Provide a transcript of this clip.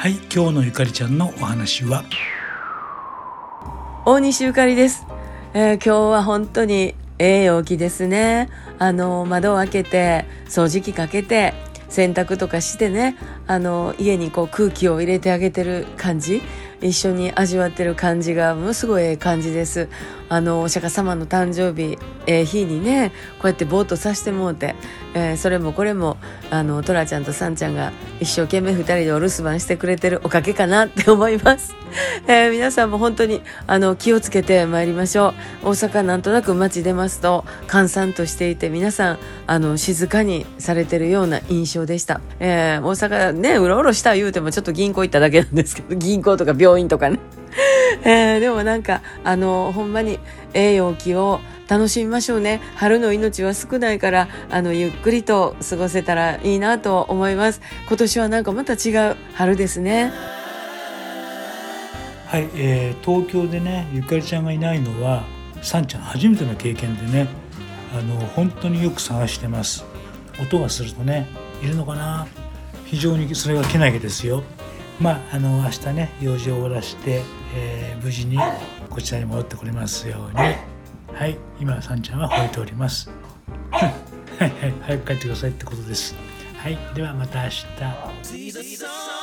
はい今日のゆかりちゃんのお話は？大西ゆかりです、えー今日は本当にええ陽気ですね。あの窓を開けて掃除機かけて洗濯とかしてねあの家にこう空気を入れてあげてる感じ。一緒に味わってる感じがものすごい感じです。あのお釈迦様の誕生日、えー日にねこうやってぼーっとさせてもうて、えーそれもこれもあのトラちゃんとサンちゃんが一生懸命2人でお留守番してくれてるおかげかなって思います、えー皆さんも本当にあの気をつけてまいりましょう。大阪なんとなく街出ますと閑散としていて皆さんあの静かにされてるような印象でした、えー大阪ねうろうろした言うてもちょっと銀行行っただけなんですけど銀行とか病病院とかね。えーでもなんかあのほんまにええ陽気を楽しみましょうね。春の命は少ないからあのゆっくりと過ごせたらいいなと思います。今年はなんかまた違う春ですね。はい、えー東京でねゆかりちゃんがいないのはさんちゃん初めての経験でねあの本当によく探してます。音がするとねいるのかな？非常にそれがけなげですよ。まああの明日ね用事を終わらして、えー無事にこちらに戻ってこれますように。はい今さんちゃんは吠えております。はいはい早く帰ってくださいってことです。はいではまた明日。